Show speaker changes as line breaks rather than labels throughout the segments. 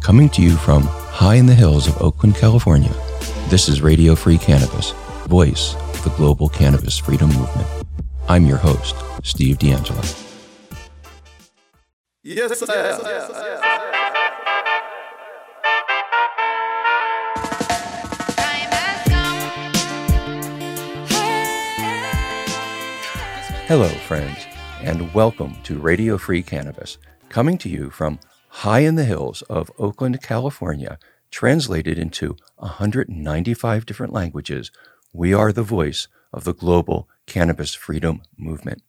Coming to you from high in the hills of Oakland, California, this is Radio Free Cannabis, voice of the global cannabis freedom movement. I'm your host, Steve DeAngelo. Yes, sir. Yes, sir. Hello, friends, and welcome to Radio Free Cannabis, coming to you from high in the hills of Oakland, California, translated into 195 different languages. We are the voice of the global cannabis freedom movement.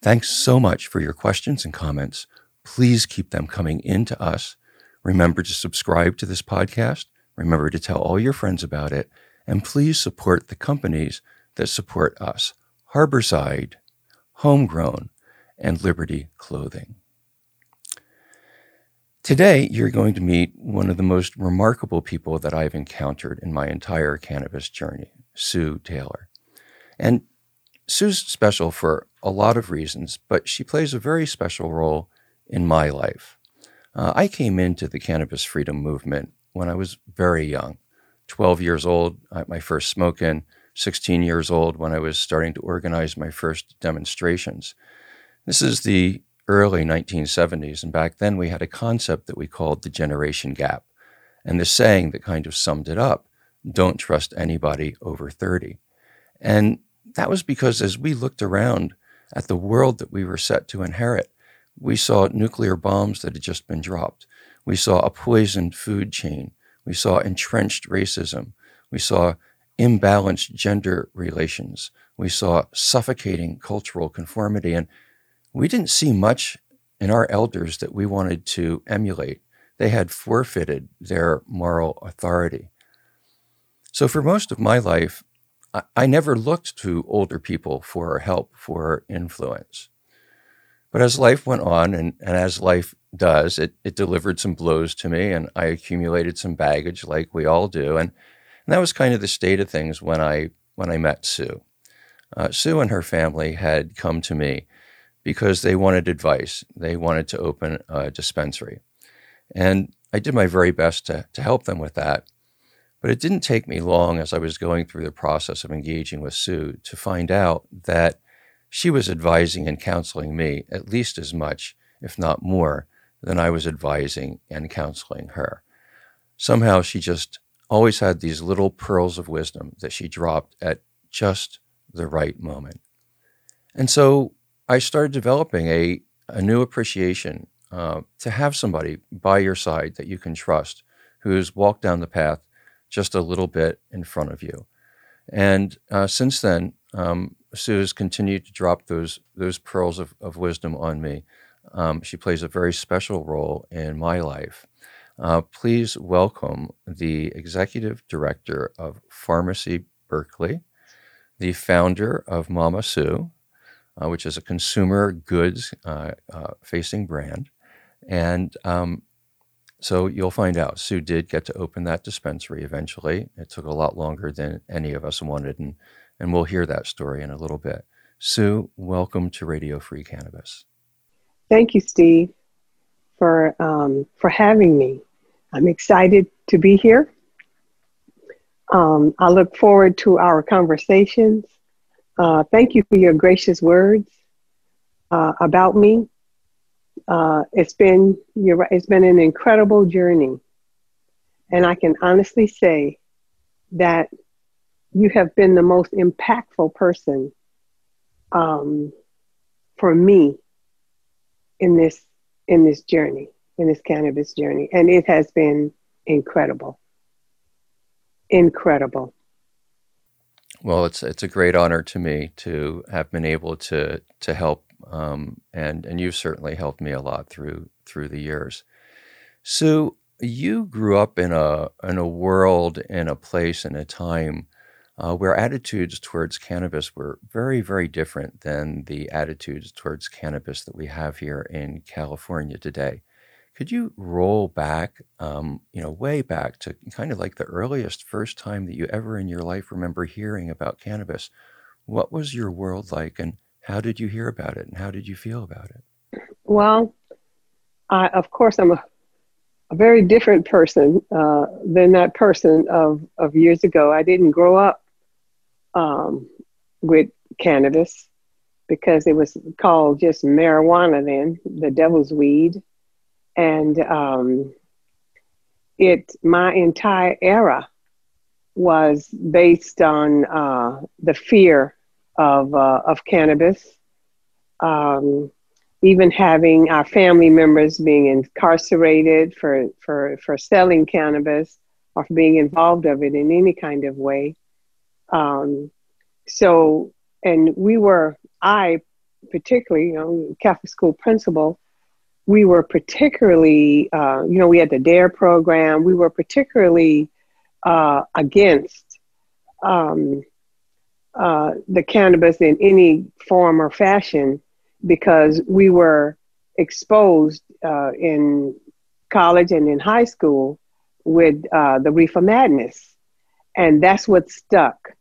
Thanks so much for your questions and comments. Please keep them coming in to us. Remember to subscribe to this podcast. Remember to tell all your friends about it. And please support the companies that support us Harborside, Homegrown, and Liberty Clothing. Today, you're going to meet one of the most remarkable people that I've encountered in my entire cannabis journey, Sue Taylor. And Sue's special for a lot of reasons, but she plays a very special role in my life. Uh, I came into the cannabis freedom movement when I was very young 12 years old, my first smoke in, 16 years old when I was starting to organize my first demonstrations. This is the early 1970s. And back then we had a concept that we called the generation gap. And the saying that kind of summed it up don't trust anybody over 30. And that was because as we looked around at the world that we were set to inherit, we saw nuclear bombs that had just been dropped. We saw a poisoned food chain. We saw entrenched racism. We saw imbalanced gender relations. We saw suffocating cultural conformity. And we didn't see much in our elders that we wanted to emulate. They had forfeited their moral authority. So, for most of my life, I, I never looked to older people for help, for influence. But as life went on, and, and as life does, it, it delivered some blows to me, and I accumulated some baggage, like we all do. And, and that was kind of the state of things when I when I met Sue. Uh, Sue and her family had come to me because they wanted advice. They wanted to open a dispensary. And I did my very best to, to help them with that. But it didn't take me long as I was going through the process of engaging with Sue to find out that she was advising and counseling me at least as much, if not more, than I was advising and counseling her. Somehow she just always had these little pearls of wisdom that she dropped at just the right moment. And so I started developing a, a new appreciation uh, to have somebody by your side that you can trust who's walked down the path just a little bit in front of you. And uh, since then, um, Sue has continued to drop those those pearls of, of wisdom on me. Um, she plays a very special role in my life. Uh, please welcome the executive director of Farmacy Berkeley, the founder of Mama Sue, uh, which is a consumer goods uh, uh, facing brand. And um, so you'll find out. Sue did get to open that dispensary eventually. It took a lot longer than any of us wanted, and, and we'll hear that story in a little bit. Sue, welcome to Radio Free Cannabis.
Thank you, Steve, for um, for having me. I'm excited to be here. Um, I look forward to our conversations uh, thank you for your gracious words uh, about me. Uh, it's been you're, it's been an incredible journey, and I can honestly say that you have been the most impactful person um, for me in this in this journey, in this cannabis journey, and it has been incredible, incredible.
Well, it's it's a great honor to me to have been able to to help, um, and and you've certainly helped me a lot through through the years. Sue, you grew up in a in a world, in a place, in a time uh, where attitudes towards cannabis were very very different than the attitudes towards cannabis that we have here in California today. Could you roll back, um, you know, way back to kind of like the earliest first time that you ever in your life remember hearing about cannabis? What was your world like, and how did you hear about it, and how did you feel about it?
Well, I, of course, I'm a, a very different person uh, than that person of, of years ago. I didn't grow up um, with cannabis because it was called just marijuana then, the devil's weed. And um, it, my entire era was based on uh, the fear of, uh, of cannabis. Um, even having our family members being incarcerated for, for, for selling cannabis or for being involved of it in any kind of way. Um, so, and we were, I particularly, you know, Catholic school principal, we were particularly, uh, you know, we had the DARE program. We were particularly uh, against um, uh, the cannabis in any form or fashion because we were exposed uh, in college and in high school with uh, the reefer madness, and that's what stuck.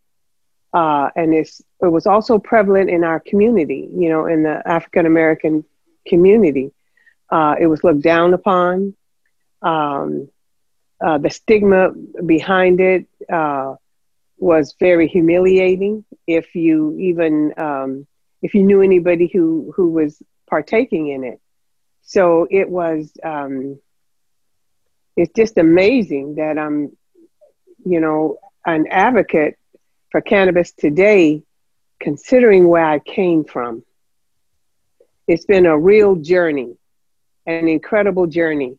Uh, and it's it was also prevalent in our community, you know, in the African American community. Uh, it was looked down upon. Um, uh, the stigma behind it uh, was very humiliating. If you even um, if you knew anybody who who was partaking in it. So it was um, it's just amazing that I'm, you know, an advocate for cannabis today, considering where I came from. It's been a real journey, an incredible journey.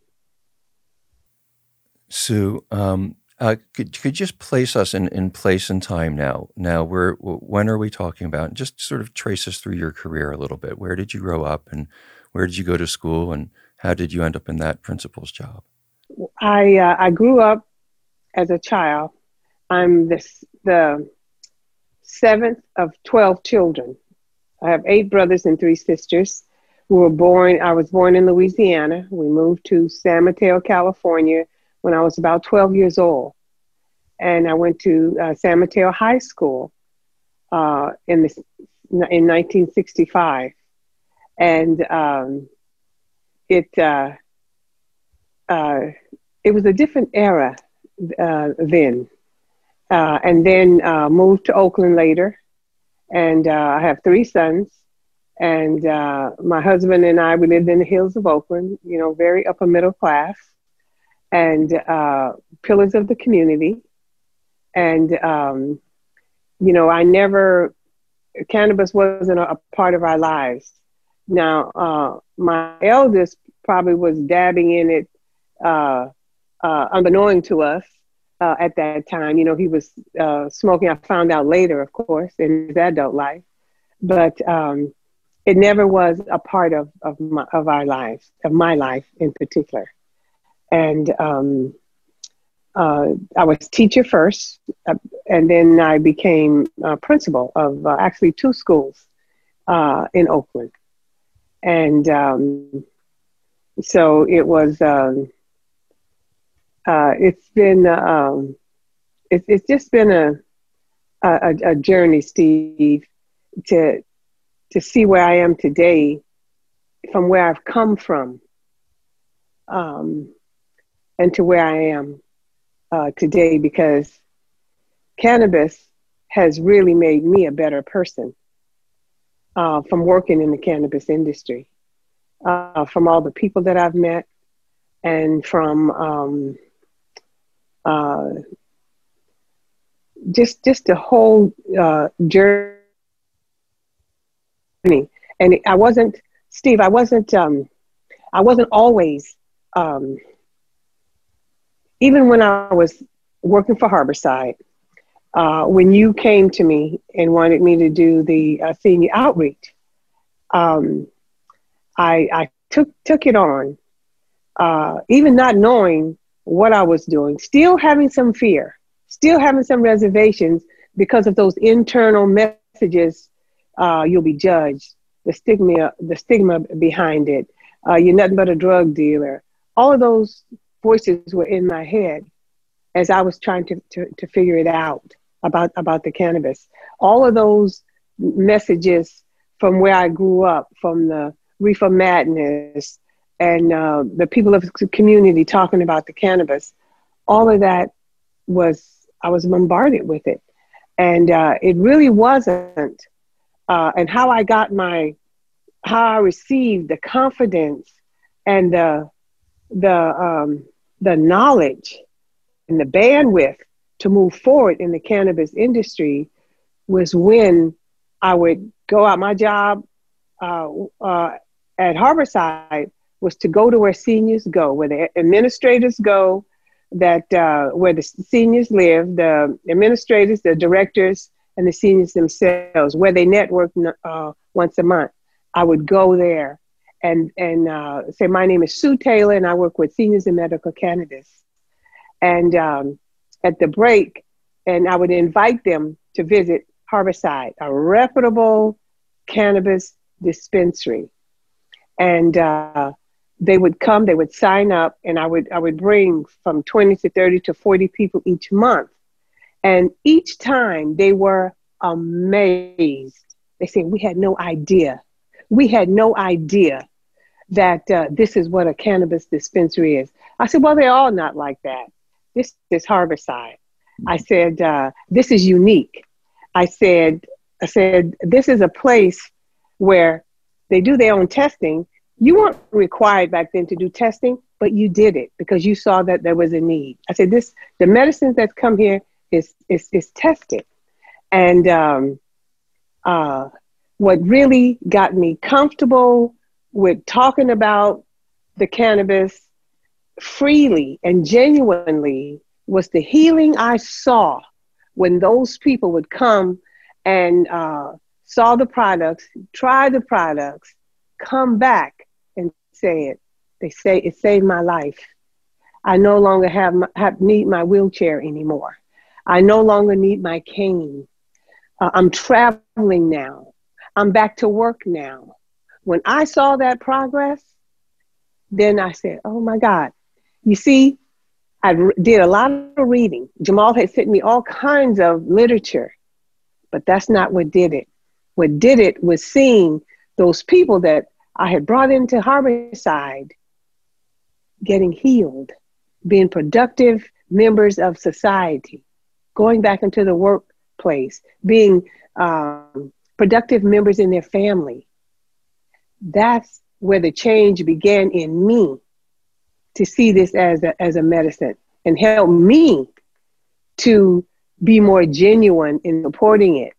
Sue, um, uh, could could you just place us in, in place and time now? Now, we're when are we talking about? Just sort of trace us through your career a little bit. Where did you grow up, and where did you go to school, and how did you end up in that principal's job?
I uh, I grew up as a child. I'm the the seventh of twelve children. I have eight brothers and three sisters. We were born. I was born in Louisiana. We moved to San Mateo, California when I was about 12 years old. And I went to uh, San Mateo High School uh, in, the, in 1965. And um, it, uh, uh it was a different era uh, then. Uh, and then moved to Oakland later. And I have three sons. And my husband and I, we lived in the hills of Oakland, you know, very upper middle class and uh, pillars of the community. And, um, you know, I never, cannabis wasn't a, a part of our lives. Now, uh, my eldest probably was dabbing in it, uh, uh, unbeknown to us uh, at that time. You know, he was uh, smoking. I found out later, of course, in his adult life, but um, it never was a part of of, my, of our lives, of my life in particular and um, uh, I was teacher first, uh, and then I became a principal of uh, actually two schools uh, in Oakland, and um, so it was. Um, uh, it's been. Um, it, it's just been a, a a journey, Steve, to to see where I am today, from where I've come from. Um, and to where I am uh, today because cannabis has really made me a better person uh, from working in the cannabis industry, uh, from all the people that I've met, and from um, uh, just just the whole uh, journey. And I wasn't, Steve. I wasn't. Um, I wasn't always. Um, even when I was working for Harborside, uh, when you came to me and wanted me to do the uh, senior outreach, um, I, I, took took it on, uh, even not knowing what I was doing, still having some fear, still having some reservations because of those internal messages. Uh, you'll be judged. The stigma, the stigma behind it. Uh, you're nothing but a drug dealer. All of those voices were in my head as I was trying to, to, to figure it out about, about the cannabis. All of those messages from where I grew up, from the reefer madness, and uh, the people of the community talking about the cannabis, all of that was, I was bombarded with it. And uh, it really wasn't. Uh, and how I got my, how I received the confidence and the, the, um, the knowledge and the bandwidth to move forward in the cannabis industry was when I would go out. My job uh, uh, at Harborside was to go to where seniors go, where the administrators go, that uh, where the seniors live, the administrators, the directors, and the seniors themselves, where they network uh, once a month. I would go there and and uh, say, "My name is Sue Taylor, and I work with seniors in medical cannabis." And um, at the break, and I would invite them to visit Harborside, a reputable cannabis dispensary. And uh, they would come, they would sign up, and I would I would bring from 20 to 30 to 40 people each month. And each time they were amazed. They said, We had no idea. We had no idea that uh, this is what a cannabis dispensary is. I said, Well, they're all not like that. This is Harborside. I said, uh, This is unique. I said, I said, this is a place where they do their own testing. You weren't required back then to do testing, but you did it because you saw that there was a need. I said, this, the medicines that come here is, is, is tested. And um, uh, what really got me comfortable with talking about the cannabis freely and genuinely was the healing I saw when those people would come and uh, saw the products, try the products, come back and say it. They say it saved my life. I no longer have, my, have need my wheelchair anymore. I no longer need my cane. Uh, I'm traveling now. I'm back to work now. When I saw that progress, then I said, "Oh my God!" You see, I did a lot of reading. Jamal had sent me all kinds of literature, but that's not what did it. What did it was seeing those people that I had brought into Harborside getting healed, being productive members of society, going back into the workplace, being um, productive members in their family. That's where the change began in me to see this as a, as a medicine and help me to be more genuine in reporting it.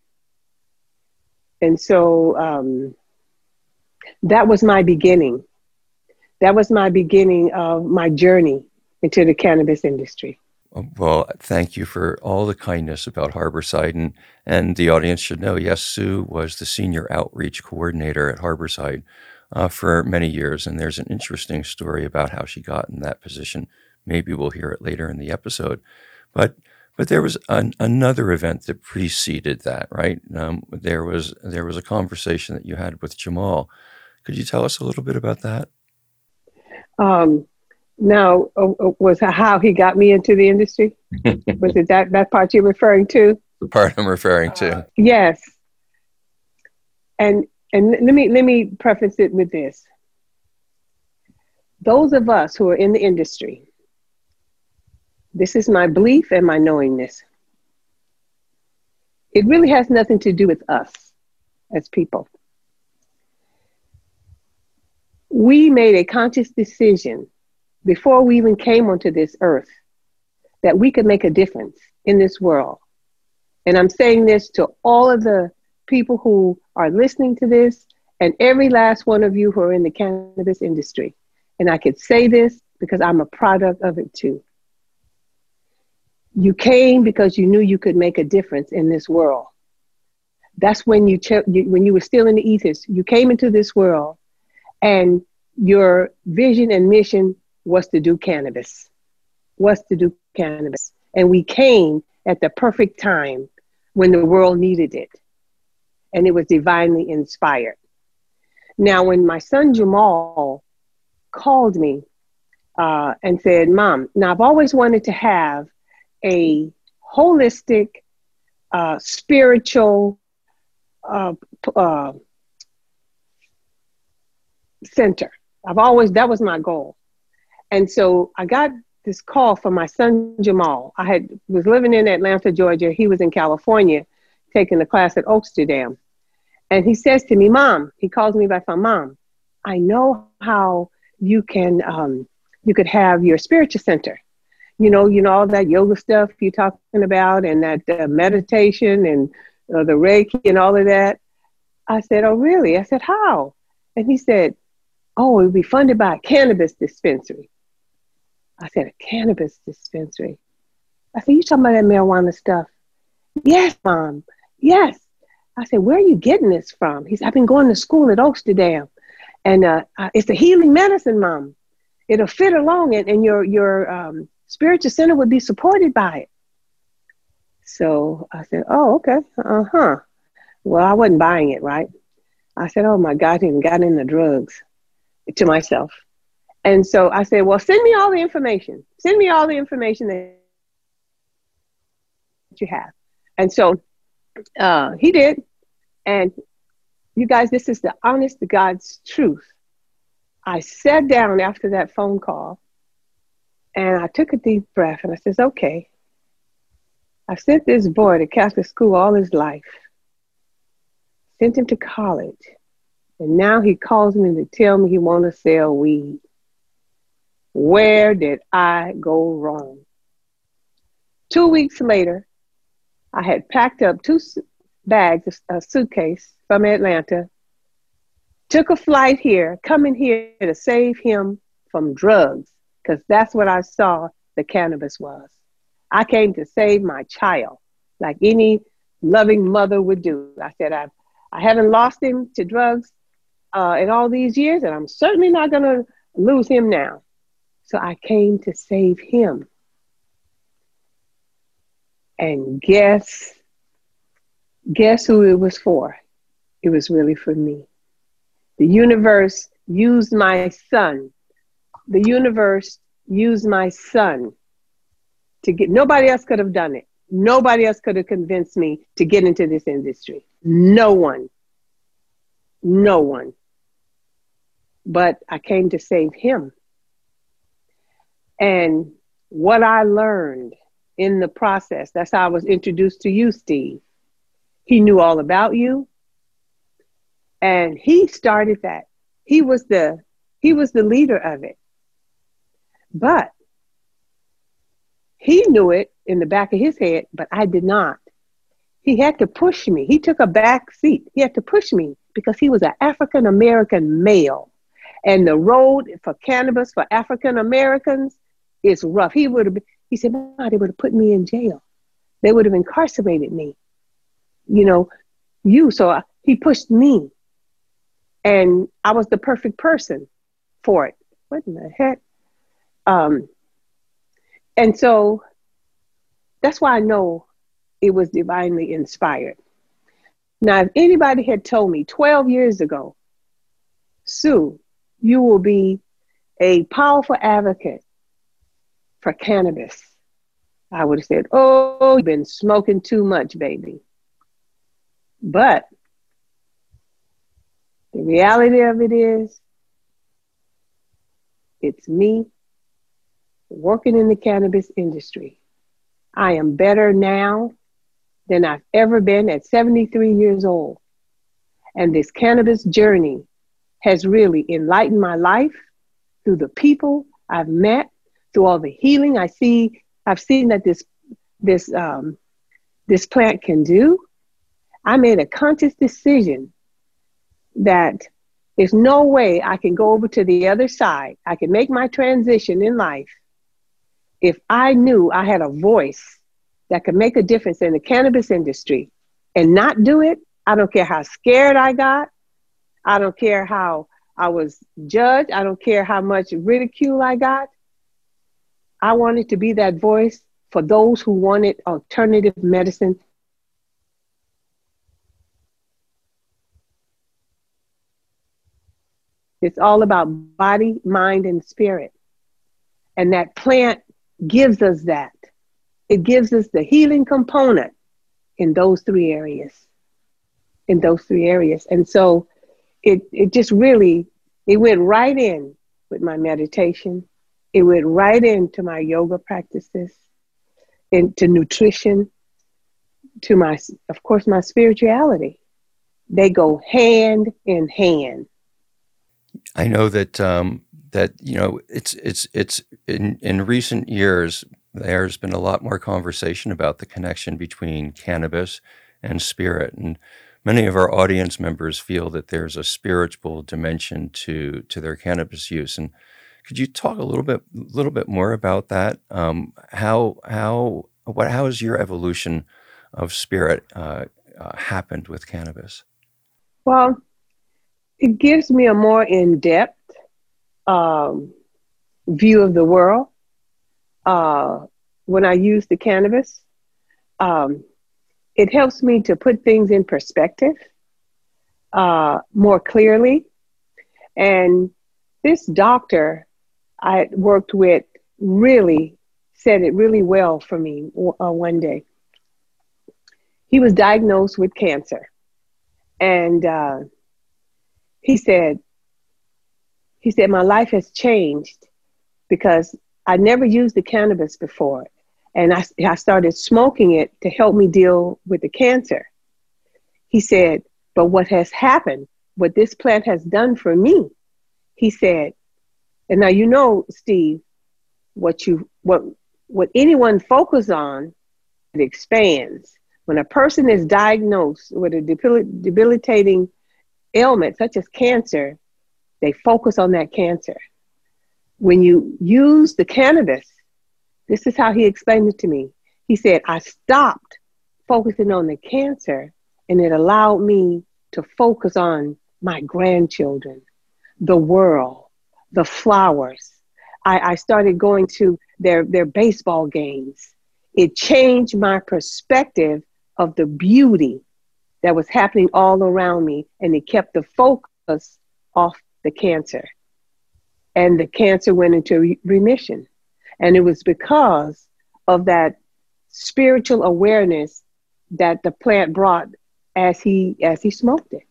And so um, that was my beginning. That was my beginning of my journey into the cannabis industry.
Well, thank you for all the kindness about Harborside. And, and the audience should know yes, Sue was the senior outreach coordinator at Harborside uh, for many years. And there's an interesting story about how she got in that position. Maybe we'll hear it later in the episode. But but there was an, another event that preceded that, right? Um, there was there was a conversation that you had with Jamal. Could you tell us a little bit about that?
Um, now, uh, uh was how he got me into the industry? was it that that part you're referring to?
The part I'm referring to. Uh,
yes. And and let me let me preface it with this those of us who are in the industry this is my belief and my knowingness it really has nothing to do with us as people we made a conscious decision before we even came onto this earth that we could make a difference in this world and i'm saying this to all of the people who are listening to this and every last one of you who are in the cannabis industry. And I could say this because I'm a product of it too. You came because you knew you could make a difference in this world. That's when you, you when you were still in the ethos. You came into this world, and your vision and mission was to do cannabis. Was to do cannabis, and we came at the perfect time when the world needed it and it was divinely inspired. Now, when my son Jamal called me uh, and said, Mom, now I've always wanted to have a holistic, uh, spiritual uh, uh center I've always, that was my goal. And so I got this call from my son Jamal. I had was living in Atlanta, Georgia. He was in California taking a class at Oaksterdam. And he says to me, Mom, he calls me by phone, Mom, I know how you can um, you could have your spiritual center. You know, you know all that yoga stuff you're talking about, and that uh, meditation and uh, the Reiki and all of that. I said, Oh, really? I said, How? And he said, Oh, it would be funded by a cannabis dispensary. I said, A cannabis dispensary. I said, You talking about that marijuana stuff? Yes, mom. Yes. I said, Where are you getting this from? He said, I've been going to school at Oaksterdam. And uh, it's a healing medicine, mom. It'll fit along it, and your, your um, spiritual center would be supported by it. So I said, Oh, okay. Uh huh. Well, I wasn't buying it, right? I said, Oh my God, he even got into drugs to myself. And so I said, Well, send me all the information. Send me all the information that you have. And so uh, he did. And you guys, this is the honest to God's truth. I sat down after that phone call and I took a deep breath and I says, okay, I sent this boy to Catholic school all his life, sent him to college, and now he calls me to tell me he want to sell weed. Where did I go wrong? Two weeks later, I had packed up two bags, a suitcase from Atlanta, took a flight here, coming here to save him from drugs, because that's what I saw the cannabis was. I came to save my child, like any loving mother would do. I said, I've, I haven't lost him to drugs uh, in all these years, and I'm certainly not going to lose him now. So I came to save him. And guess, guess who it was for? It was really for me. The universe used my son. The universe used my son to get nobody else could have done it. Nobody else could have convinced me to get into this industry. No one. No one. But I came to save him. And what I learned in the process, that's how I was introduced to you, Steve. He knew all about you. And he started that. He was the he was the leader of it. But he knew it in the back of his head, but I did not. He had to push me. He took a back seat. He had to push me because he was an African American male. And the road for cannabis for African Americans is rough. He would have he said, no, they would have put me in jail. They would have incarcerated me. You know, you. So I, he pushed me. And I was the perfect person for it. What in the heck? Um, and so that's why I know it was divinely inspired. Now, if anybody had told me 12 years ago, Sue, you will be a powerful advocate for cannabis, I would have said, Oh, you've been smoking too much, baby. But the reality of it is, it's me working in the cannabis industry. I am better now than I've ever been at 73 years old. And this cannabis journey has really enlightened my life through the people I've met, through all the healing I see. I've seen that this this um, this plant can do. I made a conscious decision that there's no way I can go over to the other side. I can make my transition in life if I knew I had a voice that could make a difference in the cannabis industry and not do it, I don't care how scared I got. I don't care how I was judged. I don't care how much ridicule I got. I wanted to be that voice for those who wanted alternative medicine. It's all about body, mind, and spirit. And that plant gives us that. It gives us the healing component in those three areas. In those three areas. And so it, it just really It went right in with my meditation. It went right into my yoga practices, into nutrition, to my, of course, my spirituality. They go hand in hand.
I know that um, that you know it's it's it's in in recent years there's been a lot more conversation about the connection between cannabis and spirit and many of our audience members feel that there's a spiritual dimension to to their cannabis use and could you talk a little bit little bit more about that um, how how what how has your evolution of spirit uh, uh, happened with cannabis
well it gives me a more in-depth um, view of the world uh, when I use the cannabis. Um, it helps me to put things in perspective uh, more clearly. And this doctor I worked with really said it really well for me uh, one day. He was diagnosed with cancer. And uh, he said, he said, My life has changed because I never used the cannabis before. And I, I started smoking it to help me deal with the cancer. He said, But what has happened, what this plant has done for me, he said, and now you know, Steve, what you what what anyone focus on, it expands. When a person is diagnosed with a debilitating ailment such as cancer, they focus on that cancer. When you use the cannabis, this is how he explained it to me. He said, I stopped focusing on the cancer and it allowed me to focus on my grandchildren, the world, the flowers. I, I started going to their, their baseball games. It changed my perspective of the beauty that was happening all around me, and it kept the focus off the cancer. And the cancer went into re- remission. And it was because of that spiritual awareness that the plant brought as he as he smoked it.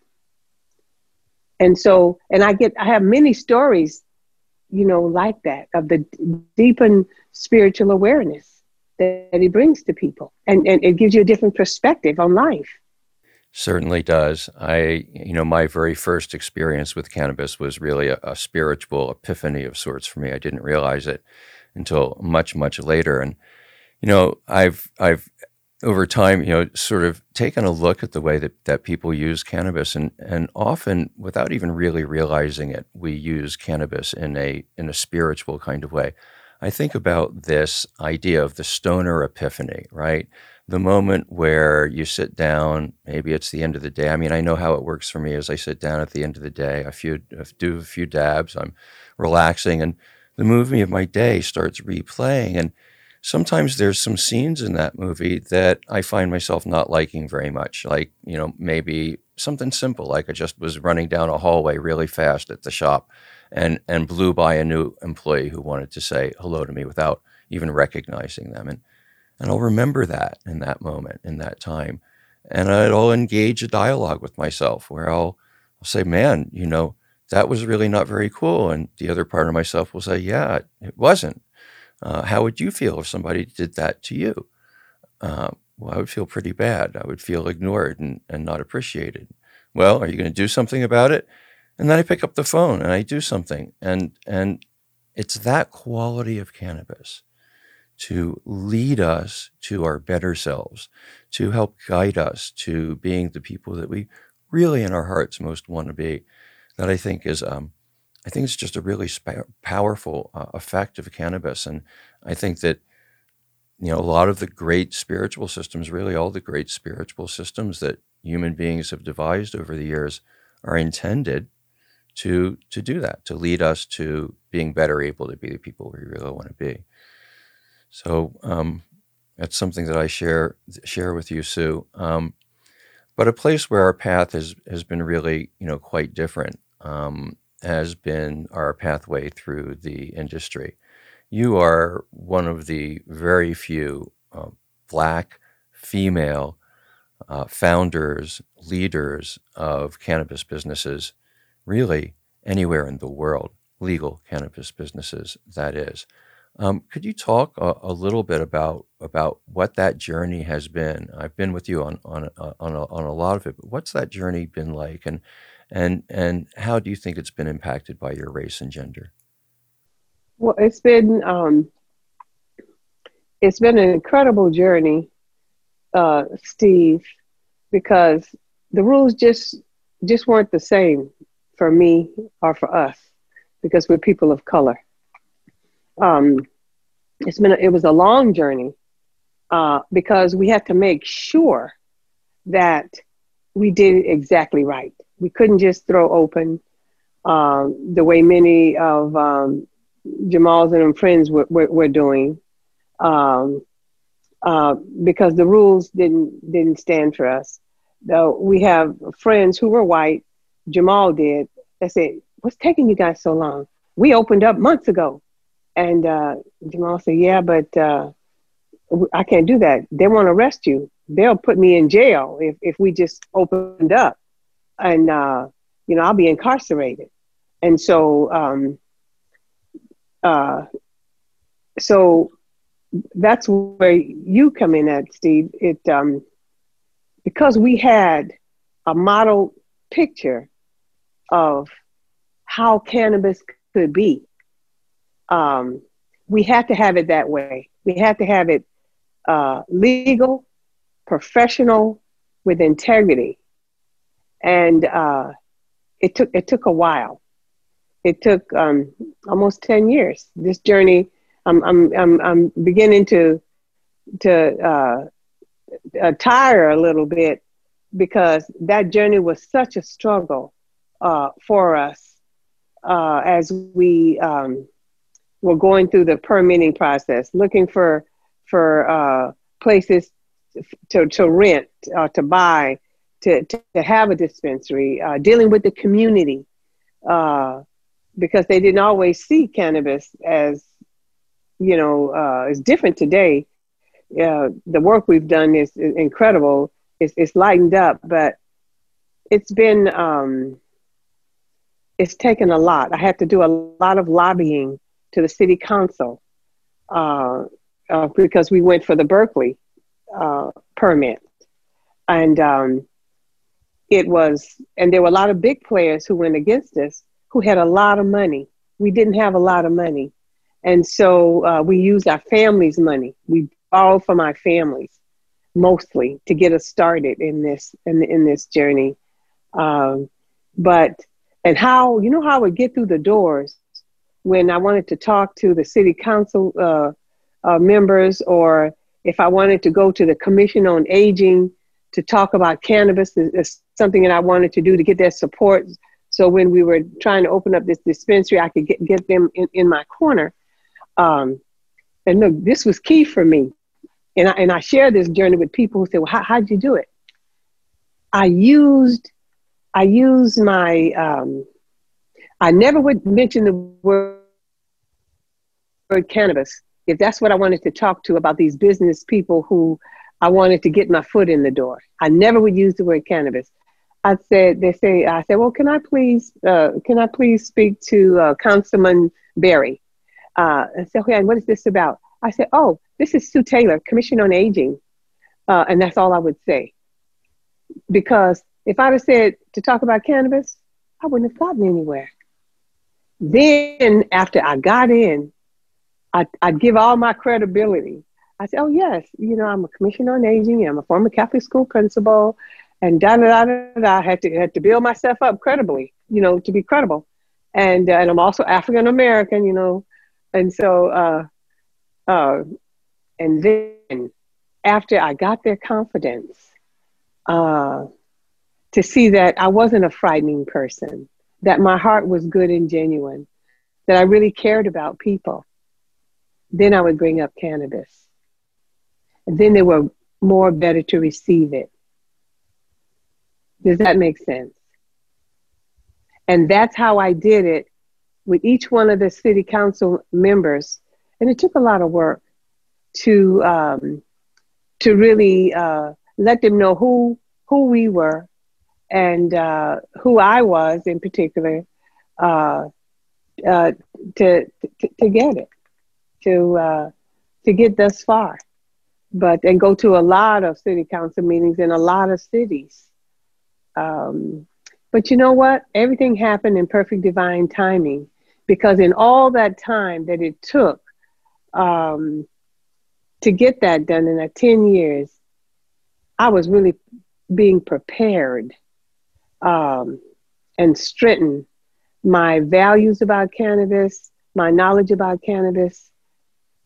And so, and I get I have many stories, you know, like that of the deepened spiritual awareness that, that he brings to people. And and it gives you a different perspective on life.
Certainly does. I, you know, my very first experience with cannabis was really a, a, spiritual epiphany of sorts for me. I didn't realize it until much, much later. And, you know, I've, I've, over time, you know, sort of taken a look at the way that, that people use cannabis, and, and often, without even really realizing it, we use cannabis in a in a spiritual kind of way. I think about this idea of the stoner epiphany, right? the moment where you sit down, maybe it's the end of the day. I mean, I know how it works for me as I sit down at the end of the day. I few, do a few dabs, I'm relaxing, and the movie of my day starts replaying. And sometimes there's some scenes in that movie that I find myself not liking very much. Like, you know, maybe something simple, like I just was running down a hallway really fast at the shop and, and blew by a new employee who wanted to say hello to me without even recognizing them. And and I'll remember that in that moment, in that time. And I'll engage a dialogue with myself where I'll, I'll say, man, you know, that was really not very cool. And the other part of myself will say, yeah, it wasn't. Uh, how would you feel if somebody did that to you? Uh, well, I would feel pretty bad. I would feel ignored and, and not appreciated. Well, are you going to do something about it? And then I pick up the phone and I do something. And, and it's that quality of cannabis to lead us to our better selves, to help guide us to being the people that we really in our hearts most want to be. That I think is, um, I think it's just a really sp- powerful uh, effect of cannabis, and I think that you know a lot of the great spiritual systems, really all the great spiritual systems that human beings have devised over the years, are intended to to do that, to lead us to being better able to be the people we really want to be. So um, that's something that I share share with you, Sue. Um, but a place where our path has has been really, you know, quite different um, has been our pathway through the industry. You are one of the very few uh, black female uh, founders, leaders of cannabis businesses, really anywhere in the world, legal cannabis businesses, that is. Um, could you talk a, a, little bit about about what that journey has been? I've been with you on on uh, on a, on a lot of it, but what's that journey been like, and and and how do you think it's been impacted by your race and gender?
Well, it's been um, it's been an incredible journey, uh, Steve, because the rules just just weren't the same for me or for us because we're people of color. Um, it's been a, it was a long journey uh, because we had to make sure that we did exactly right. We couldn't just throw open um, the way many of um, Jamal's and friends were, were, were doing, um, uh, because the rules didn't didn't stand for us. Though we have friends who were white, Jamal did. They said, "What's taking you guys so long? We opened up months ago." And uh, Jamal said, "Yeah, but uh, I can't do that. They want to arrest you. They'll put me in jail if if we just opened up, and uh, you know I'll be incarcerated." And so, um, uh, so that's where you come in at, Steve. It um, because we had a model picture of how cannabis could be. Um, we had to have it that way. We had to have it uh, legal, professional, with integrity, and uh, it took it took a while. It took um, almost ten years. This journey, I'm I'm I'm, I'm beginning to to uh, uh, tire a little bit because that journey was such a struggle uh, for us uh, as we um, were going through the permitting process, looking for for uh, places to, to rent, uh, to buy, to, to, to, have a dispensary, uh, dealing with the community because they didn't always see cannabis as you know uh, is different today uh, the work we've done is, is incredible. It's, it's, lightened up, but it's been um, it's taken a lot. I had to do a lot of lobbying to the city council uh, uh, because we went for the Berkeley uh, permit, and um, it was and there were a lot of big players who went against us who had a lot of money. We didn't have a lot of money. And so uh, we used our family's money. We all from our families, mostly to get us started in this in, in this journey. Um, but and how you know how I would get through the doors when I wanted to talk to the city council uh, uh, members, or if I wanted to go to the Commission on Aging to talk about cannabis, is something that I wanted to do to get their support. So when we were trying to open up this dispensary, I could get, get them in, in my corner. Um, and look, this was key for me and I, and I share this journey with people who say, well, how, how'd you do it? I used, I used my, um, I never would mention the word, word cannabis if that's what I wanted to talk to about these business people who I wanted to get my foot in the door. I never would use the word cannabis. I said, they say, I said, well, can I please, uh, can I please speak to uh, Councilman Berry? Uh, I said, okay, what is this about? I said, oh, this is Sue Taylor, Commission on Aging. Uh, and that's all I would say. Because if I'd have said to talk about cannabis, I wouldn't have gotten anywhere. Then after I got in, I, I'd give all my credibility. I said, oh, yes, you know, I'm a commissioner on aging. I'm a former Catholic school principal. And da da da da. I had to, had to build myself up credibly, you know, to be credible. And, uh, and I'm also African American, you know. And so, uh, uh, and then after I got their confidence, uh, to see that I wasn't a frightening person, that my heart was good and genuine, that I really cared about people, then I would bring up cannabis. And then they were more better to receive it. Does that make sense? And that's how I did it with each one of the city council members and it took a lot of work to um, to really uh, let them know who who we were and uh, who I was in particular, uh, uh, to, to, to get it, to uh, to get thus far, but and go to a lot of city council meetings in a lot of cities. Um, but you know what? Everything happened in perfect divine timing, because in all that time that it took um, to get that done in that ten years, I was really being prepared um, and strengthened my values about cannabis, my knowledge about cannabis,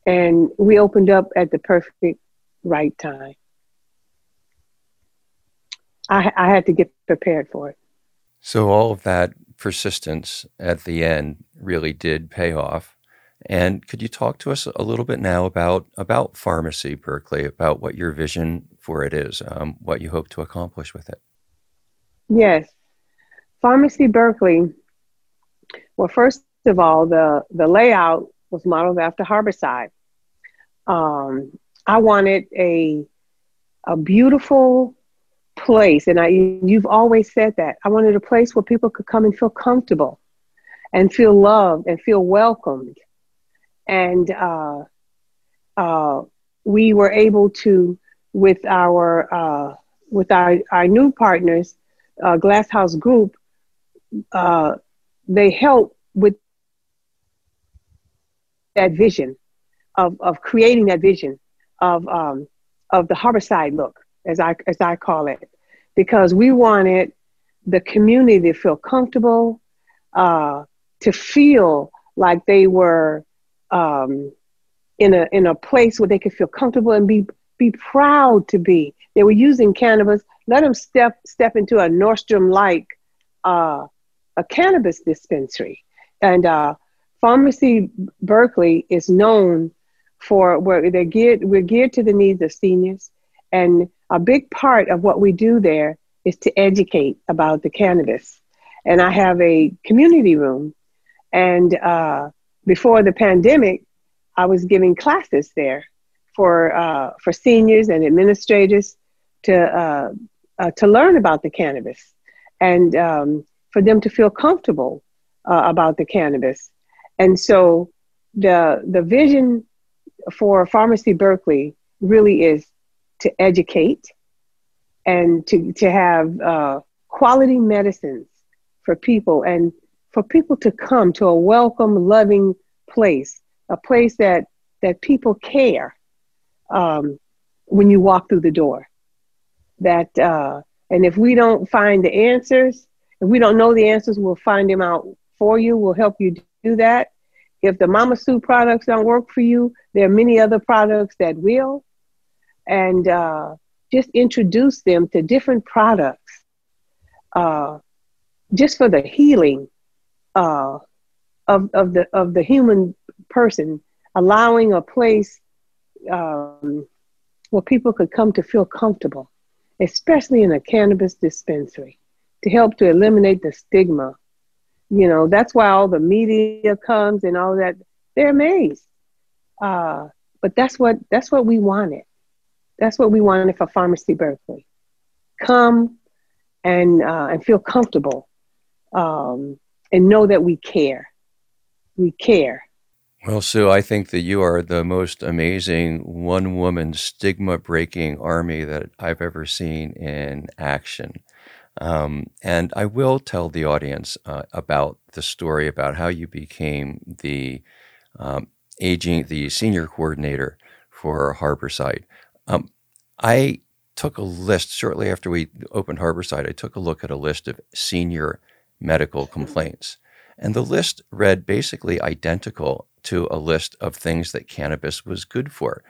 and we opened up at the perfect right time. I, I had to get prepared for it.
So all of that persistence at the end really did pay off. And could you talk to us a little bit now about about Farmacy Berkeley, about what your vision for it is, um, what you hope to accomplish with it?
Yes, Farmacy Berkeley well, first of all, the, the layout was modeled after Harborside. Um, I wanted a, a beautiful place, and I, you've always said that. I wanted a place where people could come and feel comfortable and feel loved and feel welcomed. And uh, uh, we were able to, with our, uh, with our, our new partners, uh, Glasshouse Group, uh, they help with that vision of, of creating that vision of, um, of the harborside look, as I, as I call it, because we wanted the community to feel comfortable, uh, to feel like they were um, in, a, in a place where they could feel comfortable and be, be proud to be. They were using cannabis. Let them step, step into a Nordstrom like uh, a cannabis dispensary. And uh, Farmacy Berkeley is known for where they're geared, we're geared to the needs of seniors. And a big part of what we do there is to educate about the cannabis. And I have a community room. And uh, before the pandemic, I was giving classes there for, uh, for seniors and administrators to, uh, uh to learn about the cannabis. And um, for them to feel comfortable uh, about the cannabis. And so the, the vision for Farmacy Berkeley really is to educate and to, to have uh, quality medicines for people and for people to come to a welcome, loving place, a place that, that people care um, when you walk through the door. That, uh, and if we don't find the answers, if we don't know the answers, we'll find them out for you. We'll help you do that. If the Mama Sue products don't work for you, there are many other products that will. And uh, just introduce them to different products uh, just for the healing uh, of, of, the, of the human person, allowing a place um, where people could come to feel comfortable, especially in a cannabis dispensary to help to eliminate the stigma. You know, that's why all the media comes and all that. They're amazed. Uh, but that's what that's what we wanted. That's what we wanted for Farmacy Berkeley. Come and uh, and feel comfortable um, and know that we care. We care.
Well, Sue, I think that you are the most amazing one woman stigma breaking army that I've ever seen in action. Um, and I will tell the audience uh, about the story about how you became the um, aging, the senior coordinator for Harborside. Um, I took a list shortly after we opened Harborside. I took a look at a list of senior medical complaints, and the list read basically identical to a list of things that cannabis was good for.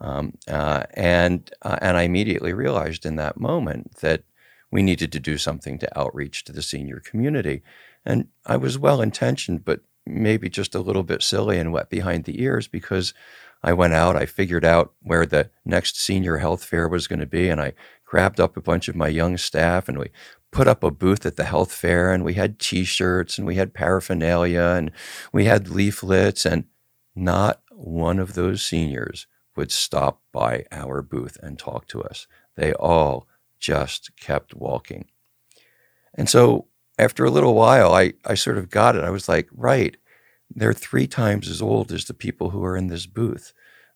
Um, uh, and uh, and I immediately realized in that moment that we needed to do something to outreach to the senior community. And I was well intentioned, but maybe just a little bit silly and wet behind the ears because I went out, I figured out where the next senior health fair was going to be, and I grabbed up a bunch of my young staff and we put up a booth at the health fair and we had t-shirts and we had paraphernalia and we had leaflets and not one of those seniors would stop by our booth and talk to us. They all just kept walking. And so after a little while, I, I sort of got it. I was like, right, they're three times as old as the people who are in this booth.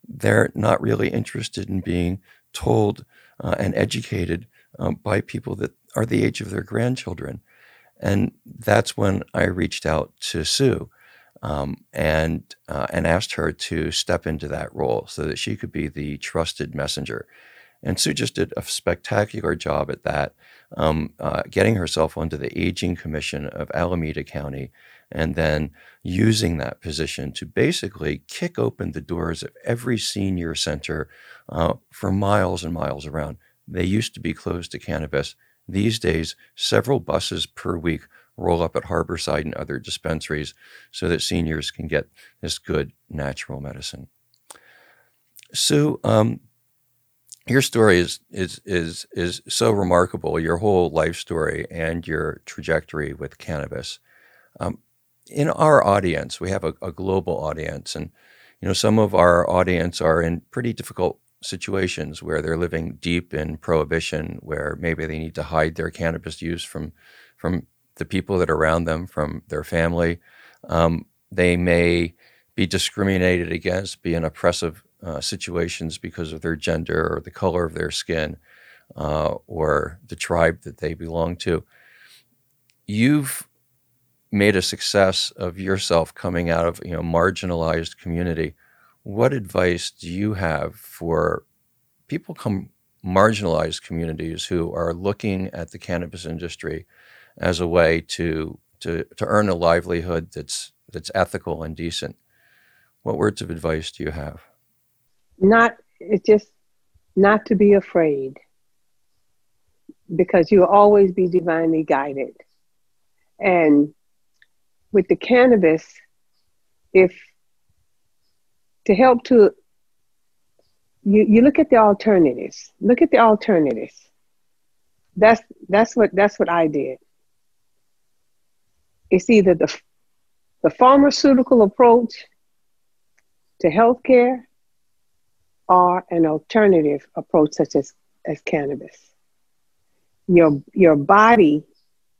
They're not really interested in being told uh, and educated um, by people that are the age of their grandchildren. And that's when I reached out to Sue um, and uh, and asked her to step into that role so that she could be the trusted messenger. And Sue just did a spectacular job at that, um, uh, getting herself onto the Aging Commission of Alameda County, and then using that position to basically kick open the doors of every senior center uh, for miles and miles around. They used to be closed to cannabis. These days, several buses per week roll up at Harborside and other dispensaries so that seniors can get this good natural medicine. Sue, um, your story is is is is so remarkable. Your whole life story and your trajectory with cannabis. Um, in our audience, we have a, a, global audience, and you know some of our audience are in pretty difficult situations where they're living deep in prohibition, where maybe they need to hide their cannabis use from from the people that are around them, from their family. Um, they may be discriminated against, be in oppressive uh, situations because of their gender or the color of their skin uh, or the tribe that they belong to. You've made a success of yourself coming out of you know marginalized community. What advice do you have for people come marginalized communities who are looking at the cannabis industry as a way to to to earn a livelihood that's that's ethical and decent? What words of advice do you have?
Not it's just not to be afraid because you'll always be divinely guided. And with the cannabis, if to help to you, you look at the alternatives. Look at the alternatives. That's that's what that's what I did. It's either the the pharmaceutical approach to healthcare or an alternative approach such as, as cannabis. Your your body,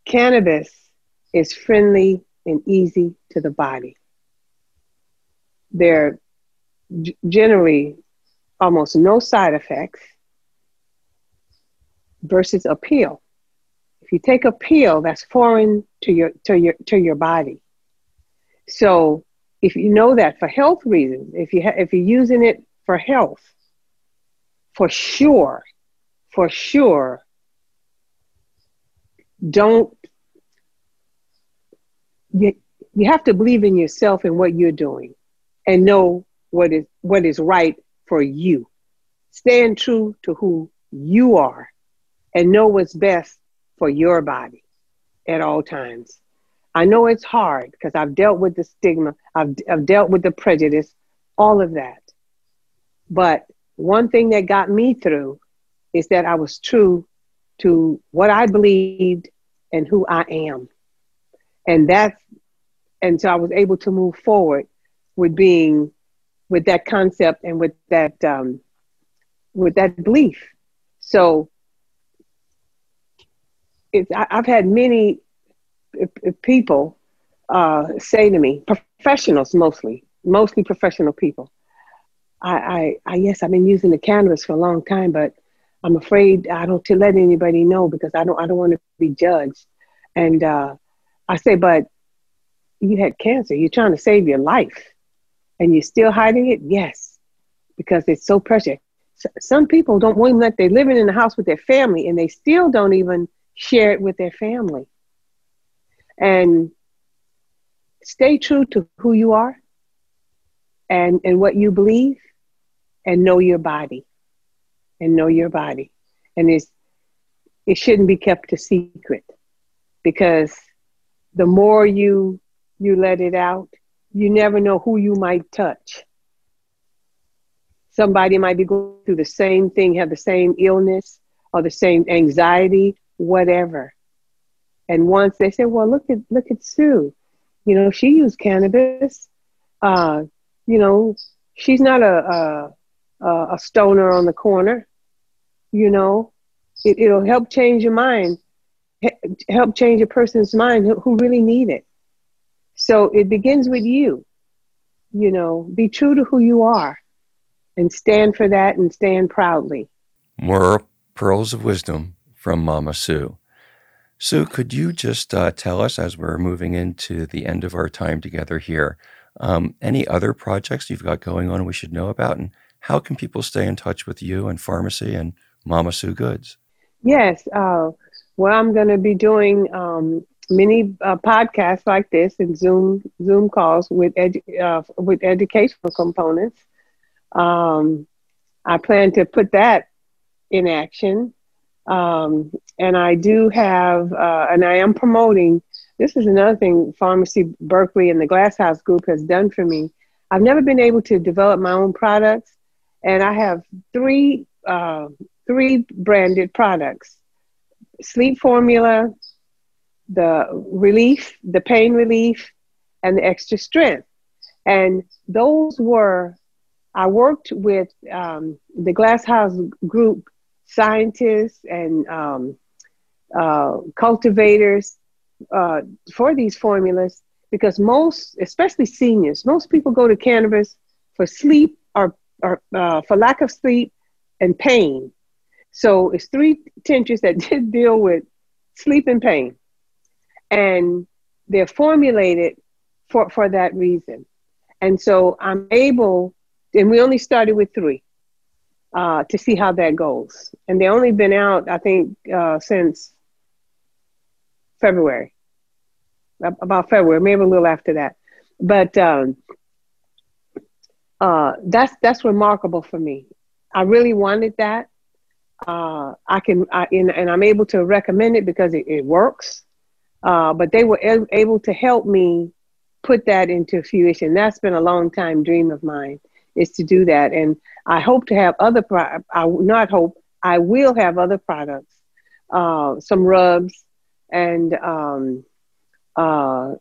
cannabis is friendly and easy to the body. There are g- generally almost no side effects versus a pill. If you take a pill, that's foreign to your to your to your body. So if you know that for health reasons, if you ha- if you're using it for health, for sure, for sure, don't you, you have to believe in yourself and what you're doing and know what is what is right for you. Stand true to who you are and know what's best for your body at all times. I know it's hard because I've dealt with the stigma, I've, I've dealt with the prejudice, all of that. But one thing that got me through is that I was true to what I believed and who I am and that's and so I was able to move forward with being with that concept and with that um, with that belief. So it's I, have had many people uh, say to me, professionals mostly, mostly professional people. I, I, I yes, I've been using the cannabis for a long time, but I'm afraid I don't to let anybody know because I don't I don't want to be judged. And uh, I say, but you had cancer. You're trying to save your life and you're still hiding it? Yes, because it's so precious. some people don't even let they're living in the house with their family and they still don't even share it with their family. And stay true to who you are and, and what you believe and know your body and know your body. And it's, it shouldn't be kept a secret because the more you you let it out, you never know who you might touch. Somebody might be going through the same thing, have the same illness or the same anxiety, whatever. And once they say, "Well, look at look at Sue, you know, she used cannabis. Uh, you know, she's not a a, a stoner on the corner. You know, it, it'll help change your mind help change a person's mind who, who really need it. So it begins with you. You know, be true to who you are and stand for that and stand proudly.
More pearls of wisdom from Mama Sue. Sue, could you just uh, tell us as we're moving into the end of our time together here, um, any other projects you've got going on we should know about? And how can people stay in touch with you and Farmacy and Mama Sue Goods?
Yes. Uh, well, I'm going to be doing um, many uh, podcasts like this and Zoom Zoom calls with edu- uh, with educational components. Um, I plan to put that in action, um, and I do have, uh, and I am promoting. This is another thing Farmacy Berkeley and the Glasshouse Group has done for me. I've never been able to develop my own products, and I have three uh, three branded products: Sleep Formula, the relief, the pain relief, and the extra strength. And those were, I worked with um, the Glasshouse Group scientists and um, uh, cultivators uh, for these formulas because most, especially seniors, most people go to cannabis for sleep or, or uh, for lack of sleep and pain. So it's three tinctures that did deal with sleep and pain and they're formulated for, for that reason. And so I'm able, and we only started with three uh, to see how that goes. And they only been out, I think, uh, since February, about February, maybe a little after that. But um, uh, that's that's remarkable for me. I really wanted that. Uh, I can, I, and, and, I'm able to recommend it because it, it works. Uh, but they were able to help me put that into fruition. That's been a long time dream of mine is to do that. And I hope to have other, pro- I not hope, I will have other products, uh, some rubs and, um, uh,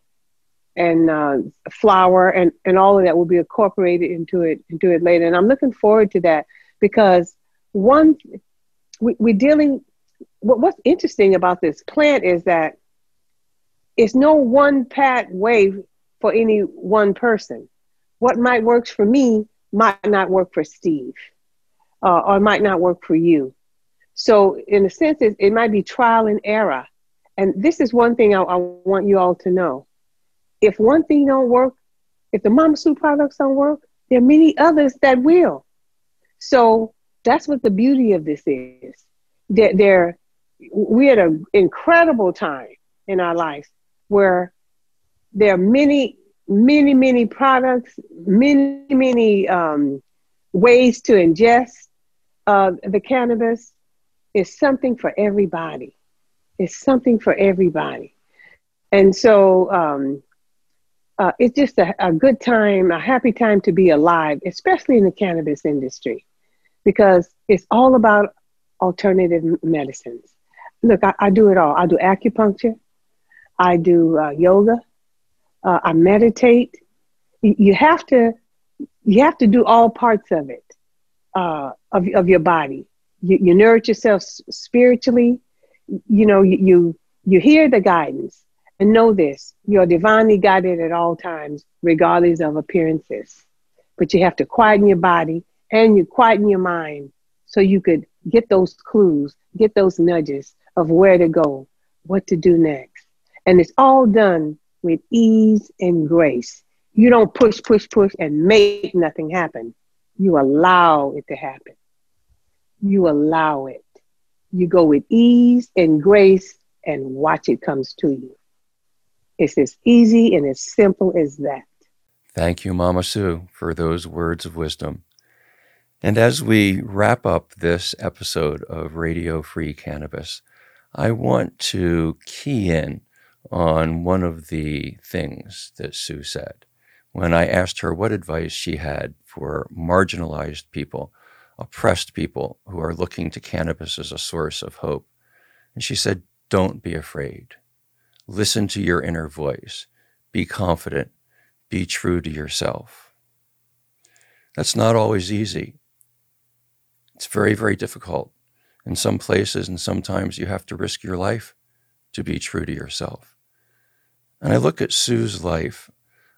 and uh, flour and, and all of that will be incorporated into it into it later. And I'm looking forward to that because one, we, we're dealing. What, what's interesting about this plant is that it's no one pat way for any one person. What might works for me might not work for Steve, uh, or might not work for you. So, in a sense, it, it, might be trial and error. And this is one thing I, I, want you all to know. If one thing don't work, if the Mama Sue products don't work, there are many others that will. So that's what the beauty of this is. That there, we had an incredible time in our lives where there are many, many, many products, many, many um, ways to ingest uh, the cannabis. It's something for everybody. It's something for everybody. And so um, uh, it's just a, a good time, a happy time to be alive, especially in the cannabis industry, because it's all about alternative medicines. Look, I, I do it all. I do acupuncture. I do uh, yoga. Uh, I meditate. You have to, you have to do all parts of it, uh, of of your body. You, you nourish yourself spiritually. You know, you, you you hear the guidance and know this: you're divinely guided at all times, regardless of appearances. But you have to quieten your body and you quieten your mind so you could get those clues, get those nudges of where to go, what to do next. And it's all done with ease and grace. You don't push, push, push and make nothing happen. You allow it to happen. You allow it. You go with ease and grace and watch it comes to you. It's as easy and as simple as that.
Thank you, Mama Sue, for those words of wisdom. And as we wrap up this episode of Radio Free Cannabis, I want to key in on one of the things that Sue said when I asked her what advice she had for marginalized people, oppressed people who are looking to cannabis as a source of hope. And she said, Don't be afraid. Listen to your inner voice. Be confident. Be true to yourself. That's not always easy. It's very, very difficult. In some places, and sometimes you have to risk your life to be true to yourself. And I look at Sue's life,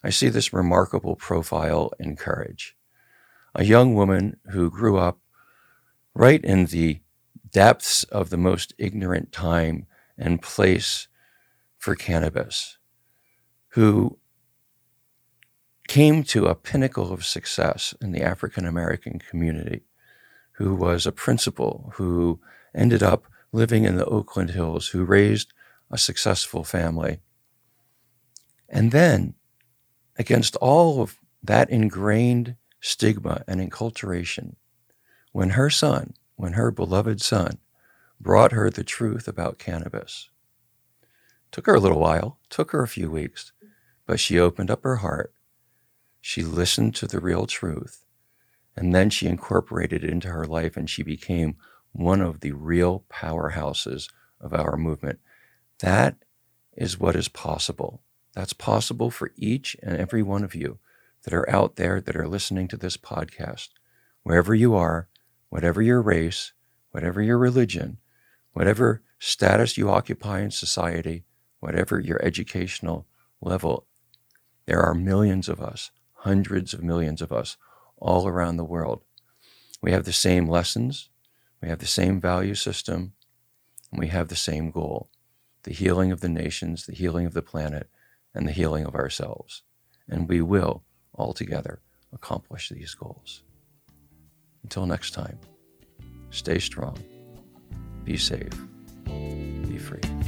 I see this remarkable profile and courage. A young woman who grew up right in the depths of the most ignorant time and place for cannabis, who came to a pinnacle of success in the African American community, who was a principal, who ended up living in the Oakland Hills, who raised a successful family. And then, against all of that ingrained stigma and enculturation, when her son, when her beloved son, brought her the truth about cannabis, took her a little while, took her a few weeks, but she opened up her heart. She listened to the real truth, and then she incorporated it into her life, and she became one of the real powerhouses of our movement. That is what is possible. That's possible for each and every one of you that are out there that are listening to this podcast. Wherever you are, whatever your race, whatever your religion, whatever status you occupy in society, whatever your educational level, there are millions of us, hundreds of millions of us all around the world. We have the same lessons, we have the same value system, and we have the same goal the healing of the nations, the healing of the planet, and the healing of ourselves. And we will, all together, accomplish these goals. Until next time, stay strong, be safe, be free.